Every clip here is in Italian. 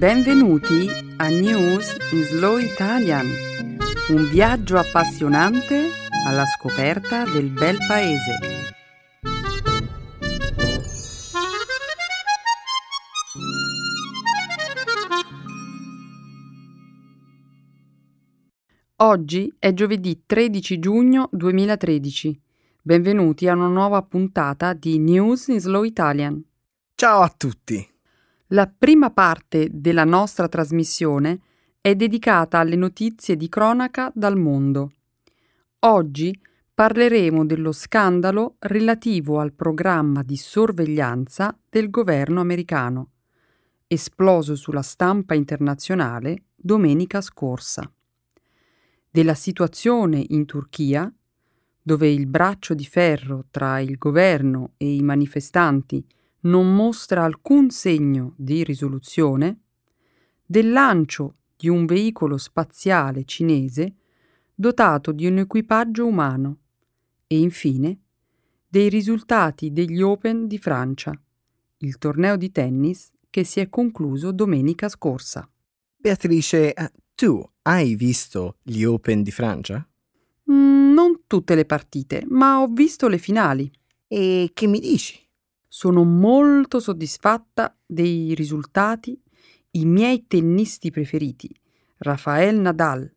Benvenuti a News in Slow Italian, un viaggio appassionante alla scoperta del bel paese. Oggi è giovedì 13 giugno 2013. Benvenuti a una nuova puntata di News in Slow Italian. Ciao a tutti! La prima parte della nostra trasmissione è dedicata alle notizie di cronaca dal mondo. Oggi parleremo dello scandalo relativo al programma di sorveglianza del governo americano, esploso sulla stampa internazionale domenica scorsa, della situazione in Turchia, dove il braccio di ferro tra il governo e i manifestanti non mostra alcun segno di risoluzione, del lancio di un veicolo spaziale cinese dotato di un equipaggio umano e infine dei risultati degli Open di Francia, il torneo di tennis che si è concluso domenica scorsa. Beatrice, eh, tu hai visto gli Open di Francia? Mm, non tutte le partite, ma ho visto le finali. E che mi dici? Sono molto soddisfatta dei risultati. I miei tennisti preferiti, Rafael Nadal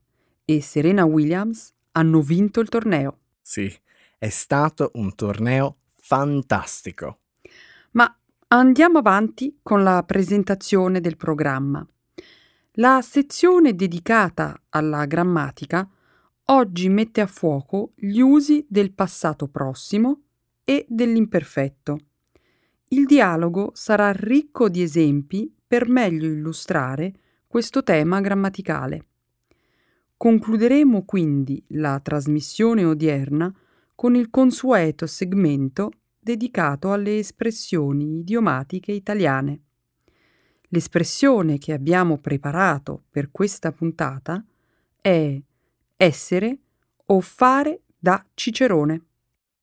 e Serena Williams, hanno vinto il torneo. Sì, è stato un torneo fantastico. Ma andiamo avanti con la presentazione del programma. La sezione dedicata alla grammatica oggi mette a fuoco gli usi del passato prossimo e dell'imperfetto. Il dialogo sarà ricco di esempi per meglio illustrare questo tema grammaticale. Concluderemo quindi la trasmissione odierna con il consueto segmento dedicato alle espressioni idiomatiche italiane. L'espressione che abbiamo preparato per questa puntata è essere o fare da Cicerone.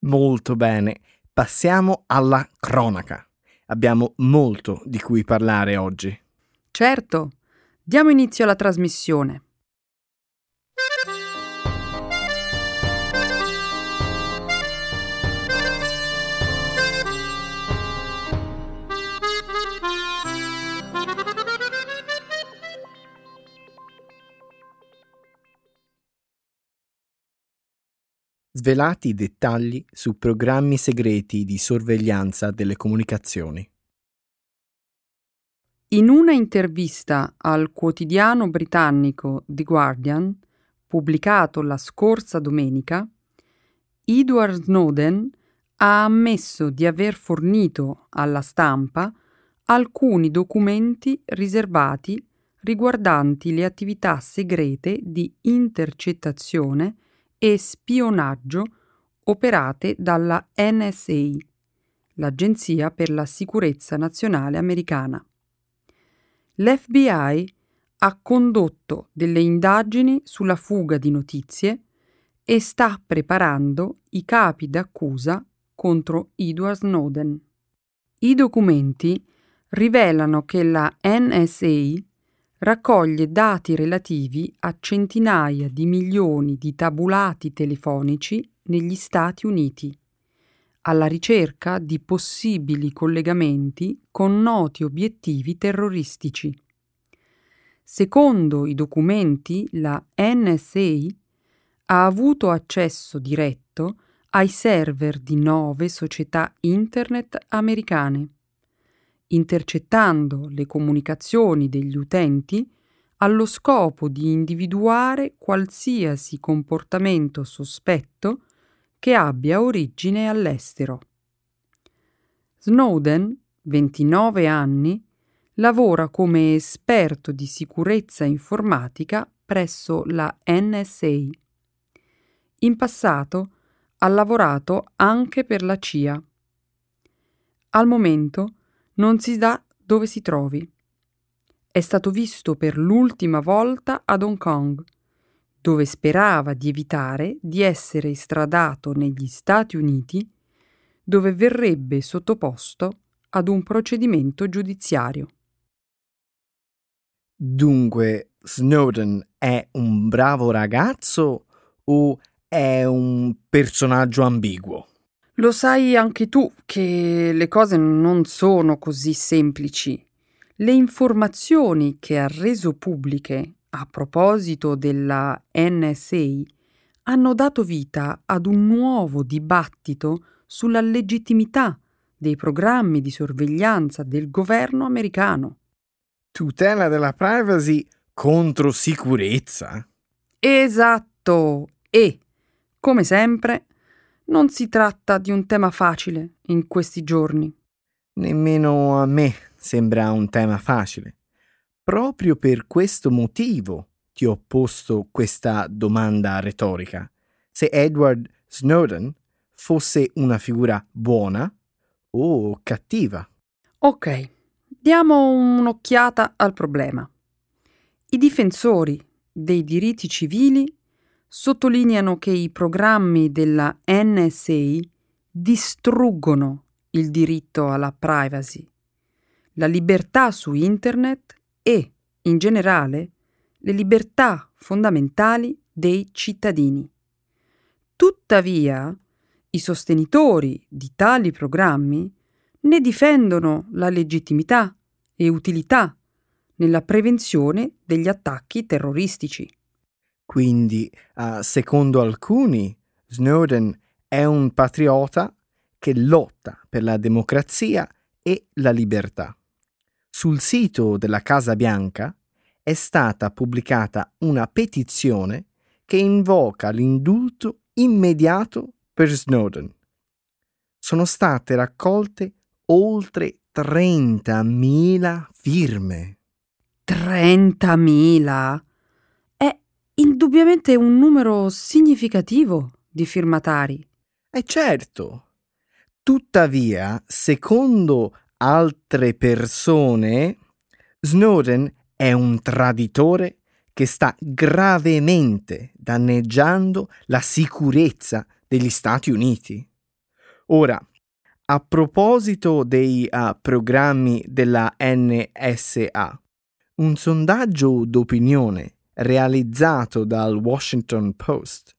Molto bene. Passiamo alla cronaca. Abbiamo molto di cui parlare oggi. Certo. Diamo inizio alla trasmissione. Svelati dettagli su programmi segreti di sorveglianza delle comunicazioni. In una intervista al quotidiano britannico The Guardian, pubblicato la scorsa domenica, Edward Snowden ha ammesso di aver fornito alla stampa alcuni documenti riservati riguardanti le attività segrete di intercettazione e spionaggio operate dalla NSA, l'Agenzia per la Sicurezza Nazionale Americana. L'FBI ha condotto delle indagini sulla fuga di notizie e sta preparando i capi d'accusa contro Edward Snowden. I documenti rivelano che la NSA raccoglie dati relativi a centinaia di milioni di tabulati telefonici negli Stati Uniti, alla ricerca di possibili collegamenti con noti obiettivi terroristici. Secondo i documenti, la NSA ha avuto accesso diretto ai server di nove società internet americane intercettando le comunicazioni degli utenti allo scopo di individuare qualsiasi comportamento sospetto che abbia origine all'estero. Snowden, 29 anni, lavora come esperto di sicurezza informatica presso la NSA. In passato ha lavorato anche per la CIA. Al momento non si sa dove si trovi. È stato visto per l'ultima volta ad Hong Kong, dove sperava di evitare di essere estradato negli Stati Uniti, dove verrebbe sottoposto ad un procedimento giudiziario. Dunque, Snowden è un bravo ragazzo o è un personaggio ambiguo? Lo sai anche tu che le cose non sono così semplici. Le informazioni che ha reso pubbliche a proposito della NSA hanno dato vita ad un nuovo dibattito sulla legittimità dei programmi di sorveglianza del governo americano. Tutela della privacy contro sicurezza? Esatto. E, come sempre, non si tratta di un tema facile in questi giorni. Nemmeno a me sembra un tema facile. Proprio per questo motivo ti ho posto questa domanda retorica. Se Edward Snowden fosse una figura buona o cattiva? Ok, diamo un'occhiata al problema. I difensori dei diritti civili sottolineano che i programmi della NSA distruggono il diritto alla privacy, la libertà su Internet e, in generale, le libertà fondamentali dei cittadini. Tuttavia, i sostenitori di tali programmi ne difendono la legittimità e utilità nella prevenzione degli attacchi terroristici. Quindi, uh, secondo alcuni, Snowden è un patriota che lotta per la democrazia e la libertà. Sul sito della Casa Bianca è stata pubblicata una petizione che invoca l'indulto immediato per Snowden. Sono state raccolte oltre 30.000 firme. 30.000? Indubbiamente un numero significativo di firmatari. E certo. Tuttavia, secondo altre persone, Snowden è un traditore che sta gravemente danneggiando la sicurezza degli Stati Uniti. Ora, a proposito dei uh, programmi della NSA, un sondaggio d'opinione realizzato dal Washington Post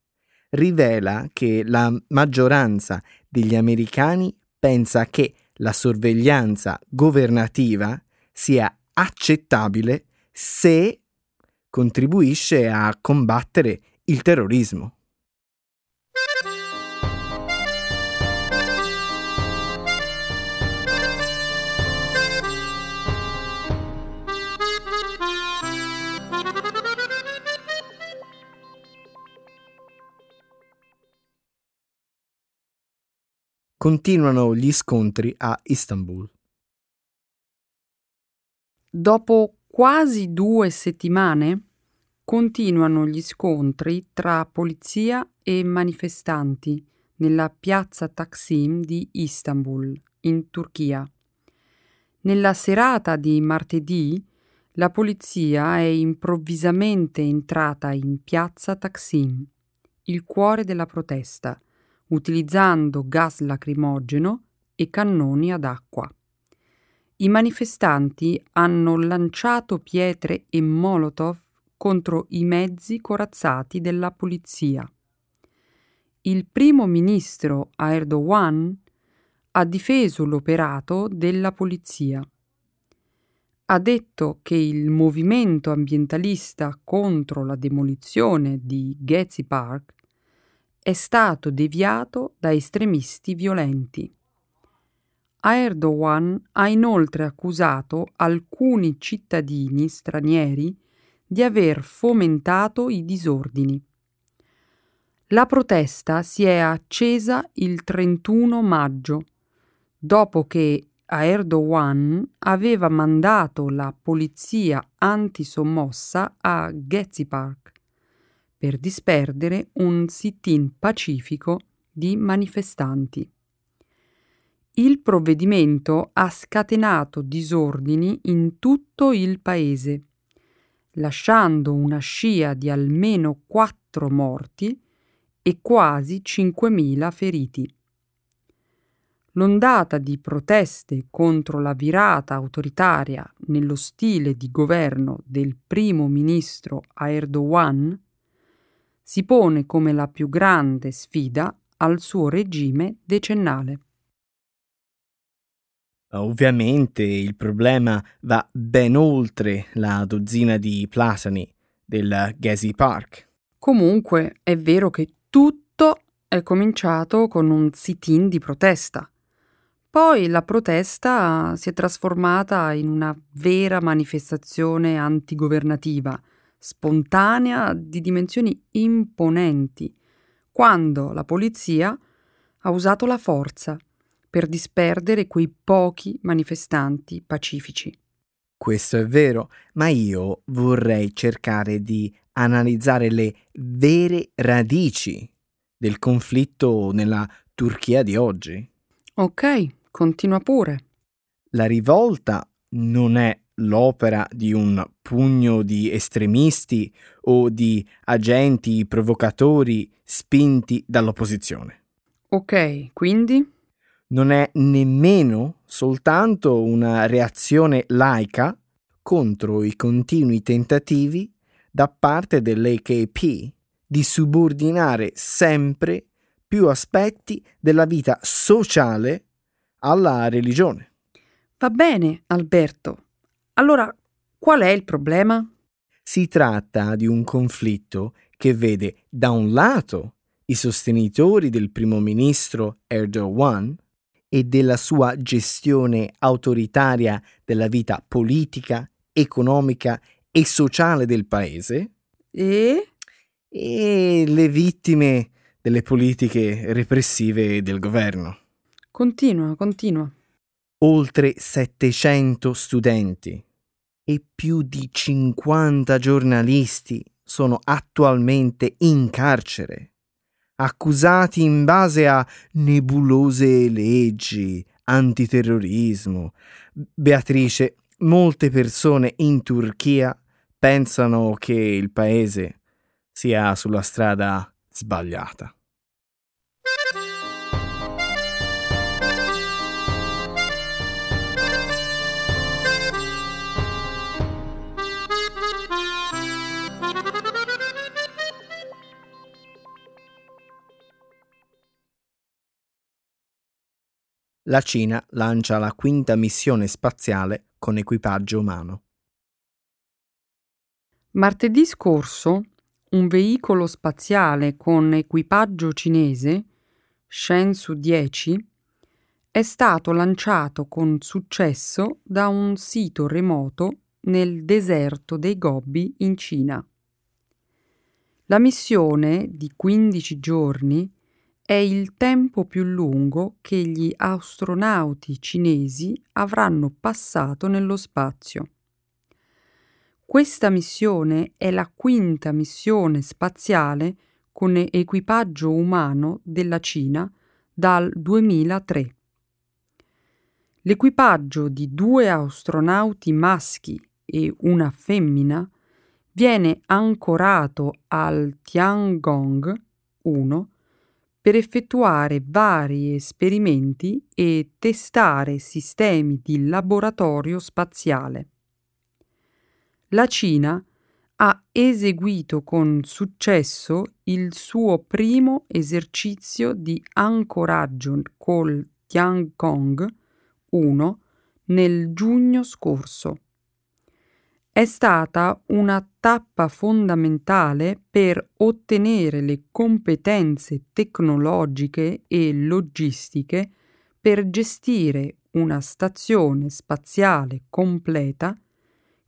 rivela che la maggioranza degli americani pensa che la sorveglianza governativa sia accettabile se contribuisce a combattere il terrorismo. Continuano gli scontri a Istanbul. Dopo quasi due settimane continuano gli scontri tra polizia e manifestanti nella piazza Taksim di Istanbul, in Turchia. Nella serata di martedì la polizia è improvvisamente entrata in piazza Taksim, il cuore della protesta, utilizzando gas lacrimogeno e cannoni ad acqua. I manifestanti hanno lanciato pietre e molotov contro i mezzi corazzati della polizia. Il primo ministro Erdogan ha difeso l'operato della polizia. Ha detto che il movimento ambientalista contro la demolizione di Gezi Park è stato deviato da estremisti violenti. Erdogan ha inoltre accusato alcuni cittadini stranieri di aver fomentato i disordini. La protesta si è accesa il 31 maggio, dopo che Erdogan aveva mandato la polizia antisommossa a Gezi Park per disperdere un sit-in pacifico di manifestanti. Il provvedimento ha scatenato disordini in tutto il paese, lasciando una scia di almeno quattro morti e quasi 5.000 feriti. l'ondata di proteste contro la virata autoritaria nello stile di governo del primo ministro Erdogan si pone come la più grande sfida al suo regime decennale. Ovviamente il problema va ben oltre la dozzina di platani del Gezi Park. Comunque è vero che tutto è cominciato con un sit-in di protesta. Poi la protesta si è trasformata in una vera manifestazione antigovernativa, spontanea di dimensioni imponenti, quando la polizia ha usato la forza per disperdere quei pochi manifestanti pacifici. Questo è vero, ma io vorrei cercare di analizzare le vere radici del conflitto nella Turchia di oggi. Ok, continua pure. La rivolta non è l'opera di un pugno di estremisti o di agenti provocatori spinti dall'opposizione. Ok, quindi? non è nemmeno soltanto una reazione laica contro i continui tentativi da parte dell'AKP di subordinare sempre più aspetti della vita sociale alla religione. Va bene, Alberto. Allora, qual è il problema? Si tratta di un conflitto che vede da un lato i sostenitori del primo ministro Erdogan e della sua gestione autoritaria della vita politica, economica e sociale del paese e, e le vittime delle politiche repressive del governo. Continua, continua. Oltre 700 studenti e più di 50 giornalisti sono attualmente in carcere accusati in base a nebulose leggi, antiterrorismo. Beatrice, molte persone in Turchia pensano che il paese sia sulla strada sbagliata. La Cina lancia la quinta missione spaziale con equipaggio umano. Martedì scorso un veicolo spaziale con equipaggio cinese, Shenzhou 10, è stato lanciato con successo da un sito remoto nel deserto dei Gobi in Cina. La missione di 15 giorni è il tempo più lungo che gli astronauti cinesi avranno passato nello spazio. Questa missione è la quinta missione spaziale con equipaggio umano della Cina dal 2003. L'equipaggio di due astronauti maschi e una femmina viene ancorato al Tiangong 1 per effettuare vari esperimenti e testare sistemi di laboratorio spaziale. La Cina ha eseguito con successo il suo primo esercizio di ancoraggio col Tiangong 1 nel giugno scorso è stata una tappa fondamentale per ottenere le competenze tecnologiche e logistiche per gestire una stazione spaziale completa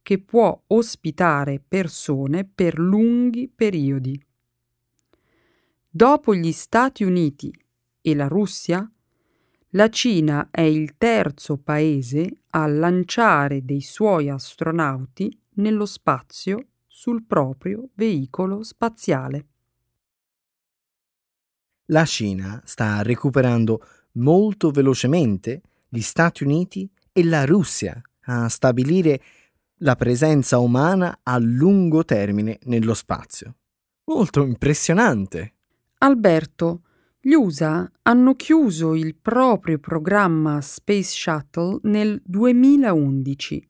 che può ospitare persone per lunghi periodi. Dopo gli Stati Uniti e la Russia, la Cina è il terzo paese a lanciare dei suoi astronauti nello spazio sul proprio veicolo spaziale. La Cina sta recuperando molto velocemente gli Stati Uniti e la Russia a stabilire la presenza umana a lungo termine nello spazio. Molto impressionante. Alberto, Gli USA hanno chiuso il proprio programma Space Shuttle nel 2011.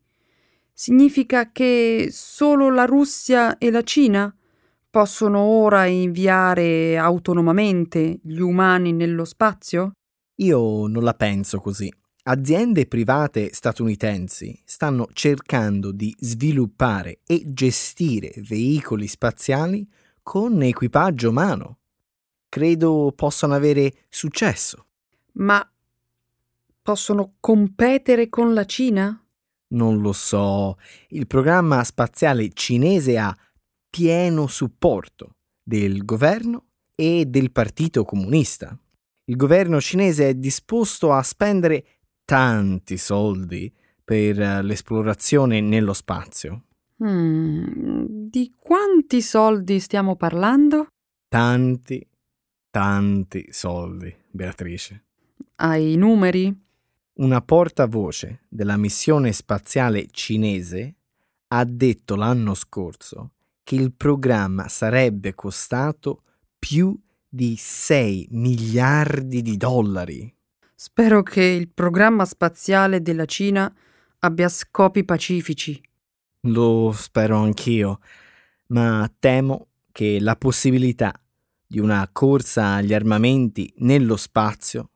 Significa che solo la Russia e la Cina possono ora inviare autonomamente gli umani nello spazio? Io non la penso così. Aziende private statunitensi stanno cercando di sviluppare e gestire veicoli spaziali con equipaggio umano. Credo possano avere successo. Ma possono competere con la Cina? Non lo so. Il programma spaziale cinese ha pieno supporto del governo e del Partito Comunista. Il governo cinese è disposto a spendere tanti soldi per l'esplorazione nello spazio. Mm, di quanti soldi stiamo parlando? Tanti, tanti soldi, Beatrice. Hai numeri? Una portavoce della missione spaziale cinese ha detto l'anno scorso che il programma sarebbe costato più di 6 miliardi di dollari. Spero che il programma spaziale della Cina abbia scopi pacifici. Lo spero anch'io, ma temo che la possibilità di una corsa agli armamenti nello spazio,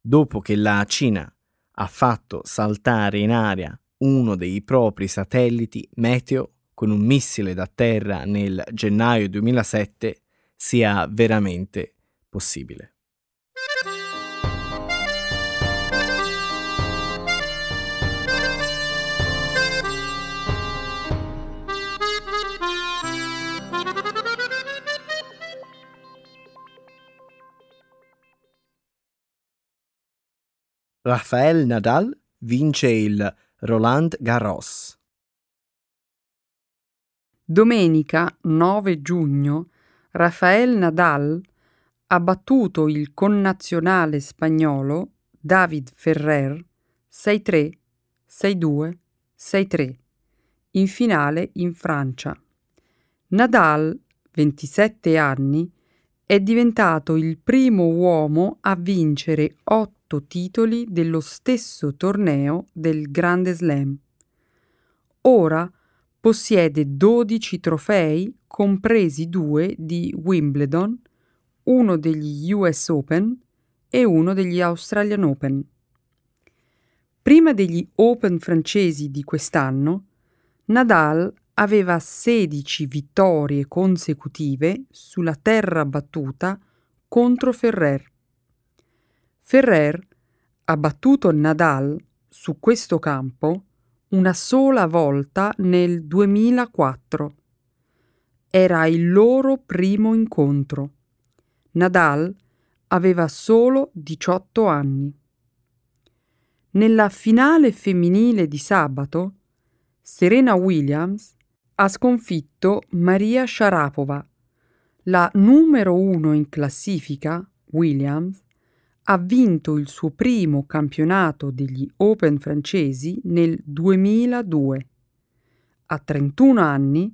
dopo che la Cina ha fatto saltare in aria uno dei propri satelliti meteo con un missile da terra nel gennaio 2007, sia veramente possibile. Rafael Nadal vince il Roland Garros. Domenica 9 giugno Rafael Nadal ha battuto il connazionale spagnolo David Ferrer 6-3, 6-2, 6-3 in finale in Francia. Nadal, 27 anni, è diventato il primo uomo a vincere otto otto titoli dello stesso torneo del Grande Slam. Ora possiede 12 trofei, compresi due di Wimbledon, uno degli US Open e uno degli Australian Open. Prima degli Open francesi di quest'anno, Nadal aveva 16 vittorie consecutive sulla terra battuta contro Ferrer. Ferrer ha battuto Nadal su questo campo una sola volta nel 2004. Era il loro primo incontro. Nadal aveva solo 18 anni. Nella finale femminile di sabato, Serena Williams ha sconfitto Maria Sharapova, la numero uno in classifica, Williams, ha vinto il suo primo campionato degli Open francesi nel 2002. A 31 anni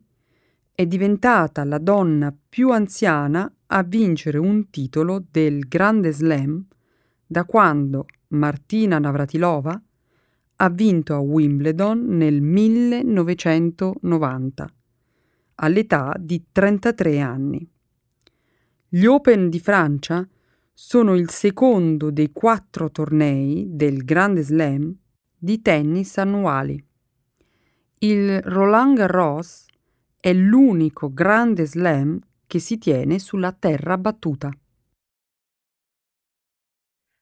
è diventata la donna più anziana a vincere un titolo del Grande Slam da quando Martina Navratilova ha vinto a Wimbledon nel 1990, all'età di 33 anni. Gli Open di Francia sono il secondo dei quattro tornei del Grande Slam di tennis annuali. Il Roland Garros è l'unico Grande Slam che si tiene sulla terra battuta.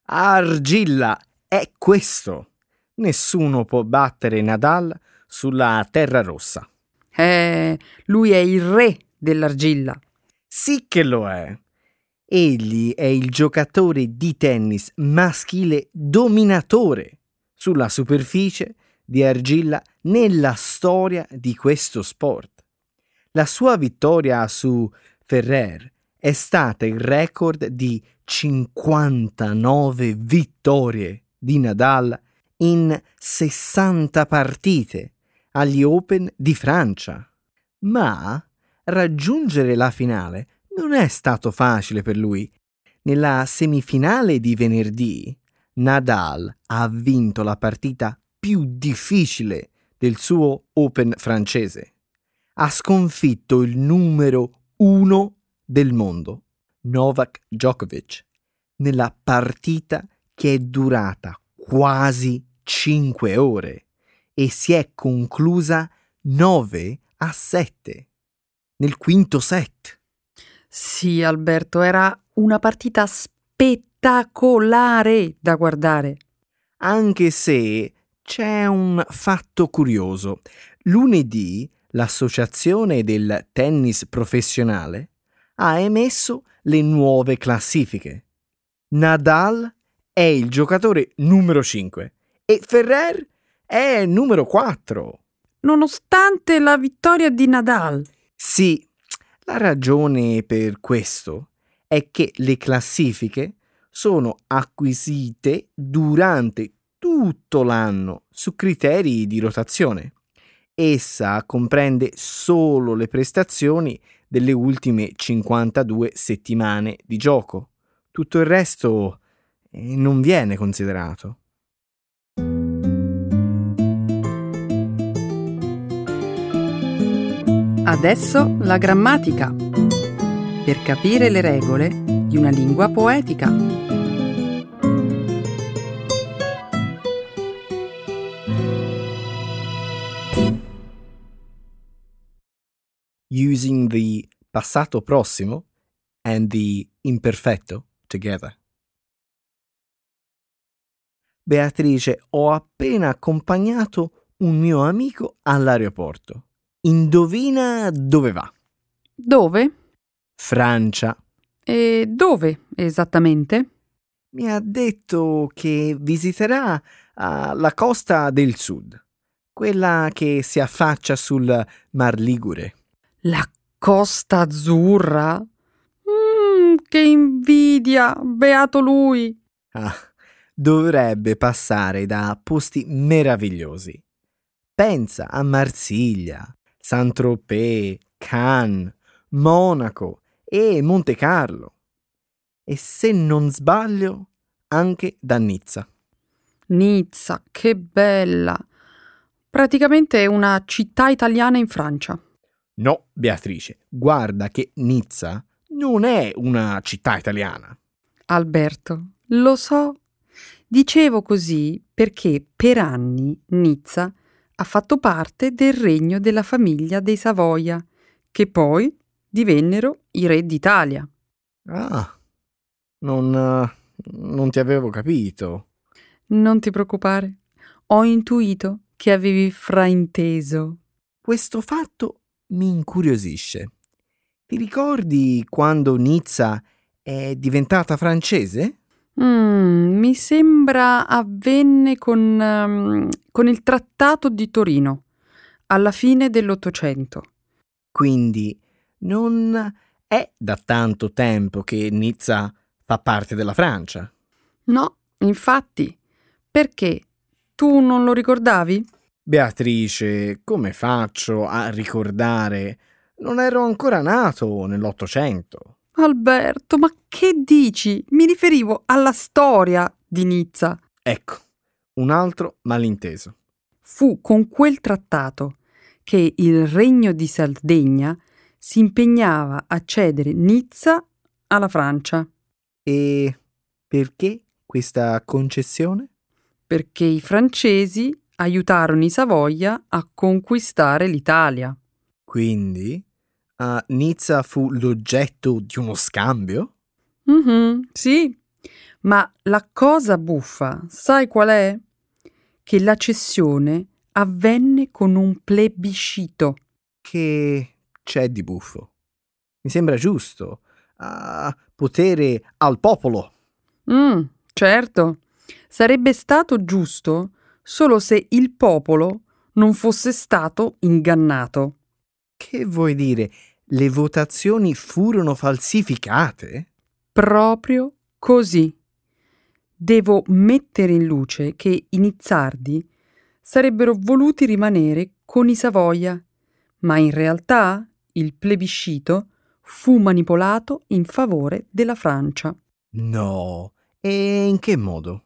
Argilla è questo. Nessuno può battere Nadal sulla terra rossa. Eh, lui è il re dell'argilla. Sì che lo è. Egli è il giocatore di tennis maschile dominatore sulla superficie di argilla nella storia di questo sport. La sua vittoria su Ferrer è stata il record di 59 vittorie di Nadal in 60 partite agli Open di Francia. Ma raggiungere la finale non è stato facile per lui. Nella semifinale di venerdì, Nadal ha vinto la partita più difficile del suo Open francese. Ha sconfitto il numero uno del mondo, Novak Djokovic, nella partita che è durata quasi 5 ore e si è conclusa 9 a 7 nel quinto set. Sì, Alberto, era una partita spettacolare da guardare. Anche se c'è un fatto curioso. Lunedì l'associazione del tennis professionale ha emesso le nuove classifiche. Nadal è il giocatore numero 5 e Ferrer è numero 4. Nonostante la vittoria di Nadal. Sì, la ragione per questo è che le classifiche sono acquisite durante tutto l'anno su criteri di rotazione. Essa comprende solo le prestazioni delle ultime 52 settimane di gioco. Tutto il resto eh, non viene considerato. Adesso la grammatica. Per capire le regole di una lingua poetica. Using the passato prossimo and the imperfetto together. Beatrice, ho appena accompagnato un mio amico all'aeroporto. Indovina dove va? Dove? Francia. E dove esattamente? Mi ha detto che visiterà uh, la costa del sud, quella che si affaccia sul Mar Ligure. La Costa Azzurra? Mm, che invidia! Beato lui! Ah, dovrebbe passare da posti meravigliosi. Pensa a Marsiglia, Saint-Tropez, Cannes, Monaco e Monte Carlo. E se non sbaglio, anche da Nizza. Nizza, che bella! Praticamente è una città italiana in Francia. No, Beatrice, guarda che Nizza non è una città italiana. Alberto, lo so. Dicevo così perché per anni Nizza ha fatto parte del regno della famiglia dei Savoia, che poi divennero i re d'Italia. Ah, non, non ti avevo capito. Non ti preoccupare, ho intuito che avevi frainteso. Questo fatto mi incuriosisce. Ti ricordi quando Nizza è diventata francese? Mm, mi sembra avvenne con, um, con il Trattato di Torino, alla fine dell'Ottocento. Quindi non è da tanto tempo che Nizza fa parte della Francia. No, infatti. Perché? Tu non lo ricordavi? Beatrice, come faccio a ricordare? Non ero ancora nato nell'Ottocento. Alberto, ma che dici? Mi riferivo alla storia di Nizza. Ecco, un altro malinteso. Fu con quel trattato che il regno di Sardegna si impegnava a cedere Nizza alla Francia. E perché questa concessione? Perché i francesi aiutarono i Savoia a conquistare l'Italia. Quindi uh, Nizza fu l'oggetto di uno scambio? Mm-hmm, sì, ma la cosa buffa, sai qual è? Che la cessione avvenne con un plebiscito. Che c'è di buffo? Mi sembra giusto. Uh, potere al popolo. Mm, certo. Sarebbe stato giusto solo se il popolo non fosse stato ingannato. Che vuoi dire? Le votazioni furono falsificate? Proprio così. Devo mettere in luce che i Nizzardi sarebbero voluti rimanere con i Savoia, ma in realtà il plebiscito fu manipolato in favore della Francia. No, e in che modo?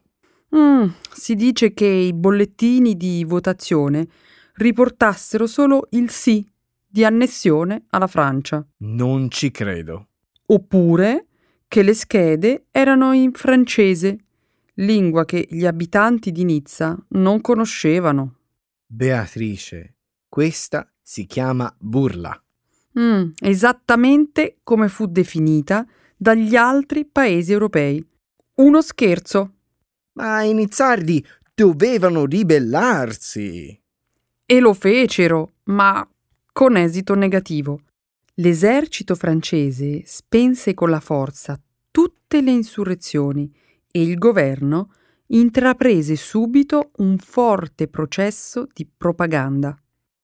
Mm, si dice che i bollettini di votazione riportassero solo il sì di annessione alla Francia. Non ci credo. Oppure che le schede erano in francese, lingua che gli abitanti di Nizza non conoscevano. Beatrice, questa si chiama burla. Mm, esattamente come fu definita dagli altri paesi europei. Uno scherzo. Ma i nizzardi dovevano ribellarsi. E lo fecero, ma con esito negativo. L'esercito francese spense con la forza tutte le insurrezioni e il governo intraprese subito un forte processo di propaganda.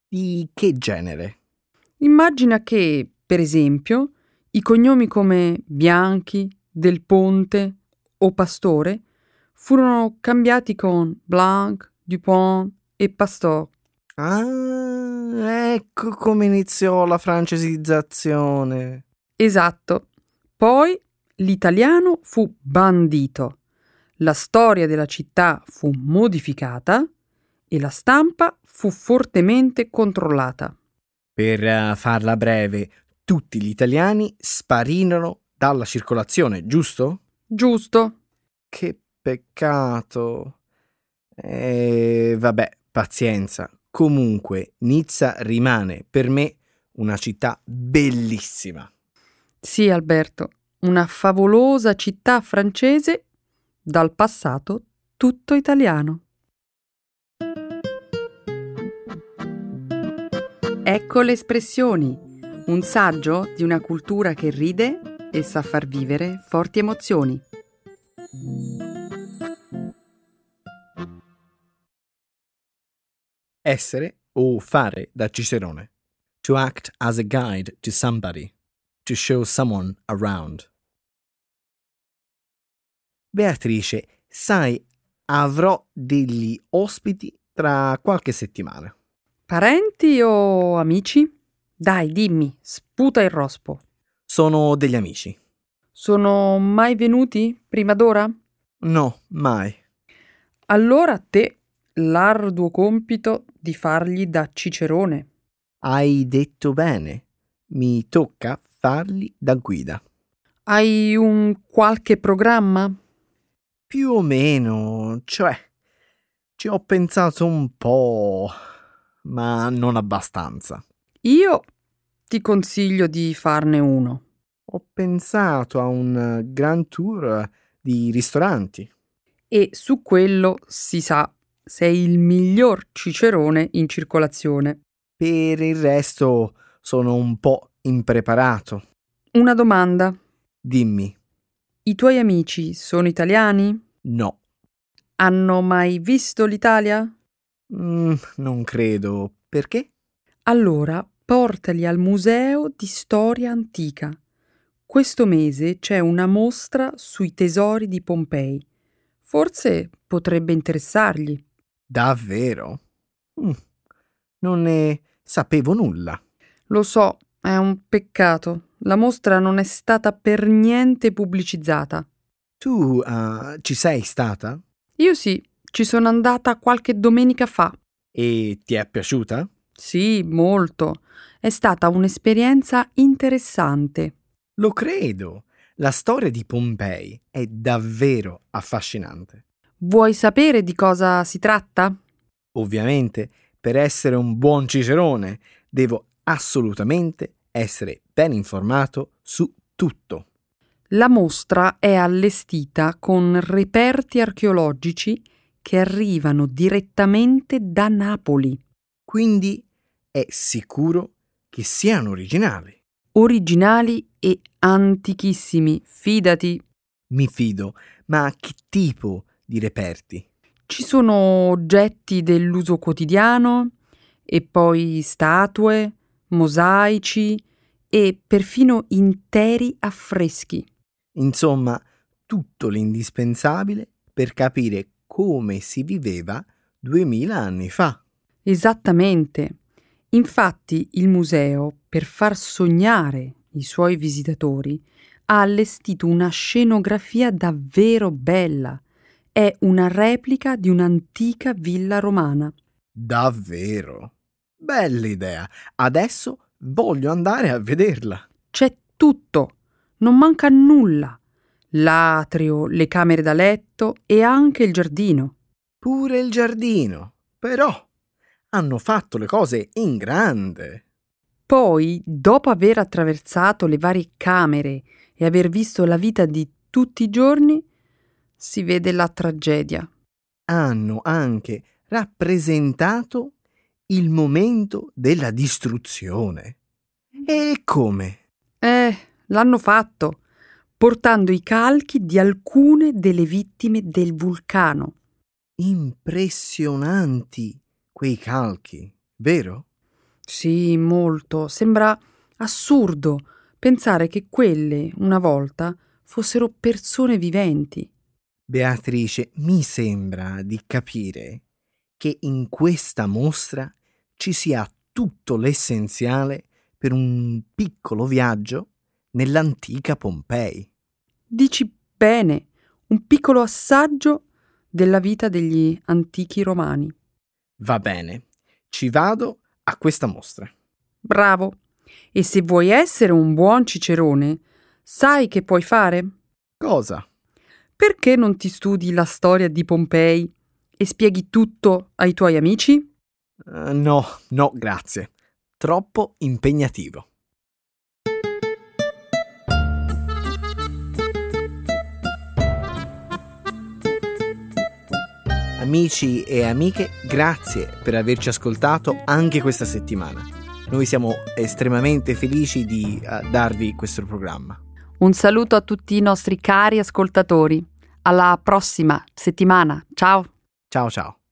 Di che genere? Immagina che, per esempio, i cognomi come Bianchi, Del Ponte o Pastore furono cambiati con Blanc, Dupont e Pastor. Ah, ecco come iniziò la francesizzazione. Esatto. Poi l'italiano fu bandito, la storia della città fu modificata e la stampa fu fortemente controllata. Per uh, farla breve, tutti gli italiani sparirono dalla circolazione, giusto? Giusto. Che peccato. E vabbè, pazienza. Comunque, Nizza rimane per me una città bellissima. Sì, Alberto, una favolosa città francese dal passato tutto italiano. Ecco le espressioni, un saggio di una cultura che ride e sa far vivere forti emozioni. Essere o fare da Cicerone. To act as a guide to somebody. To show someone around. Beatrice, sai, avrò degli ospiti tra qualche settimana. Parenti o amici? Dai, dimmi, sputa il rospo. Sono degli amici. Sono mai venuti prima d'ora? No, mai. Allora a te l'arduo compito di fargli da cicerone. Hai detto bene. Mi tocca fargli da guida. Hai un qualche programma? Più o meno, cioè, ci ho pensato un po', ma non abbastanza. Io ti consiglio di farne uno. Ho pensato a un grand tour di ristoranti. E su quello si sa sei il miglior cicerone in circolazione. Per il resto sono un po' impreparato. Una domanda. Dimmi. I tuoi amici sono italiani? No. Hanno mai visto l'Italia? Mm, non credo. Perché? Allora portali al Museo di Storia Antica. Questo mese c'è una mostra sui tesori di Pompei. Forse potrebbe interessargli. Davvero? Mm, non ne sapevo nulla. Lo so, è un peccato. La mostra non è stata per niente pubblicizzata. Tu uh, ci sei stata? Io sì, ci sono andata qualche domenica fa. E ti è piaciuta? Sì, molto. È stata un'esperienza interessante. Lo credo. La storia di Pompei è davvero affascinante. Vuoi sapere di cosa si tratta? Ovviamente, per essere un buon cicerone, devo assolutamente essere ben informato su tutto. La mostra è allestita con reperti archeologici che arrivano direttamente da Napoli. Quindi è sicuro che siano originali. Originali e antichissimi, fidati. Mi fido, ma che tipo di reperti? Ci sono oggetti dell'uso quotidiano e poi statue, mosaici e perfino interi affreschi. Insomma, tutto l'indispensabile per capire come si viveva duemila anni fa. Esattamente. Infatti il museo, per far sognare i suoi visitatori, ha allestito una scenografia davvero bella. È una replica di un'antica villa romana. Davvero? Bella idea. Adesso voglio andare a vederla. C'è tutto, non manca nulla. L'atrio, le camere da letto e anche il giardino. Pure il giardino. Però hanno fatto le cose in grande. Poi, dopo aver attraversato le varie camere e aver visto la vita di tutti i giorni, si vede la tragedia. Hanno anche rappresentato il momento della distruzione. E come? Eh, l'hanno fatto, portando i calchi di alcune delle vittime del vulcano. Impressionanti quei calchi, vero? Sì, molto. Sembra assurdo pensare che quelle, una volta, fossero persone viventi. Beatrice, mi sembra di capire che in questa mostra ci sia tutto l'essenziale per un piccolo viaggio nell'antica Pompei. Dici bene, un piccolo assaggio della vita degli antichi romani. Va bene, ci vado a questa mostra. Bravo. E se vuoi essere un buon cicerone, sai che puoi fare? Cosa? Perché non ti studi la storia di Pompei e spieghi tutto ai tuoi amici? Uh, no, no, grazie. Troppo impegnativo. Amici e amiche, grazie per averci ascoltato anche questa settimana. Noi siamo estremamente felici di uh, darvi questo programma. Un saluto a tutti i nostri cari ascoltatori. Alla prossima settimana. Ciao. Ciao ciao.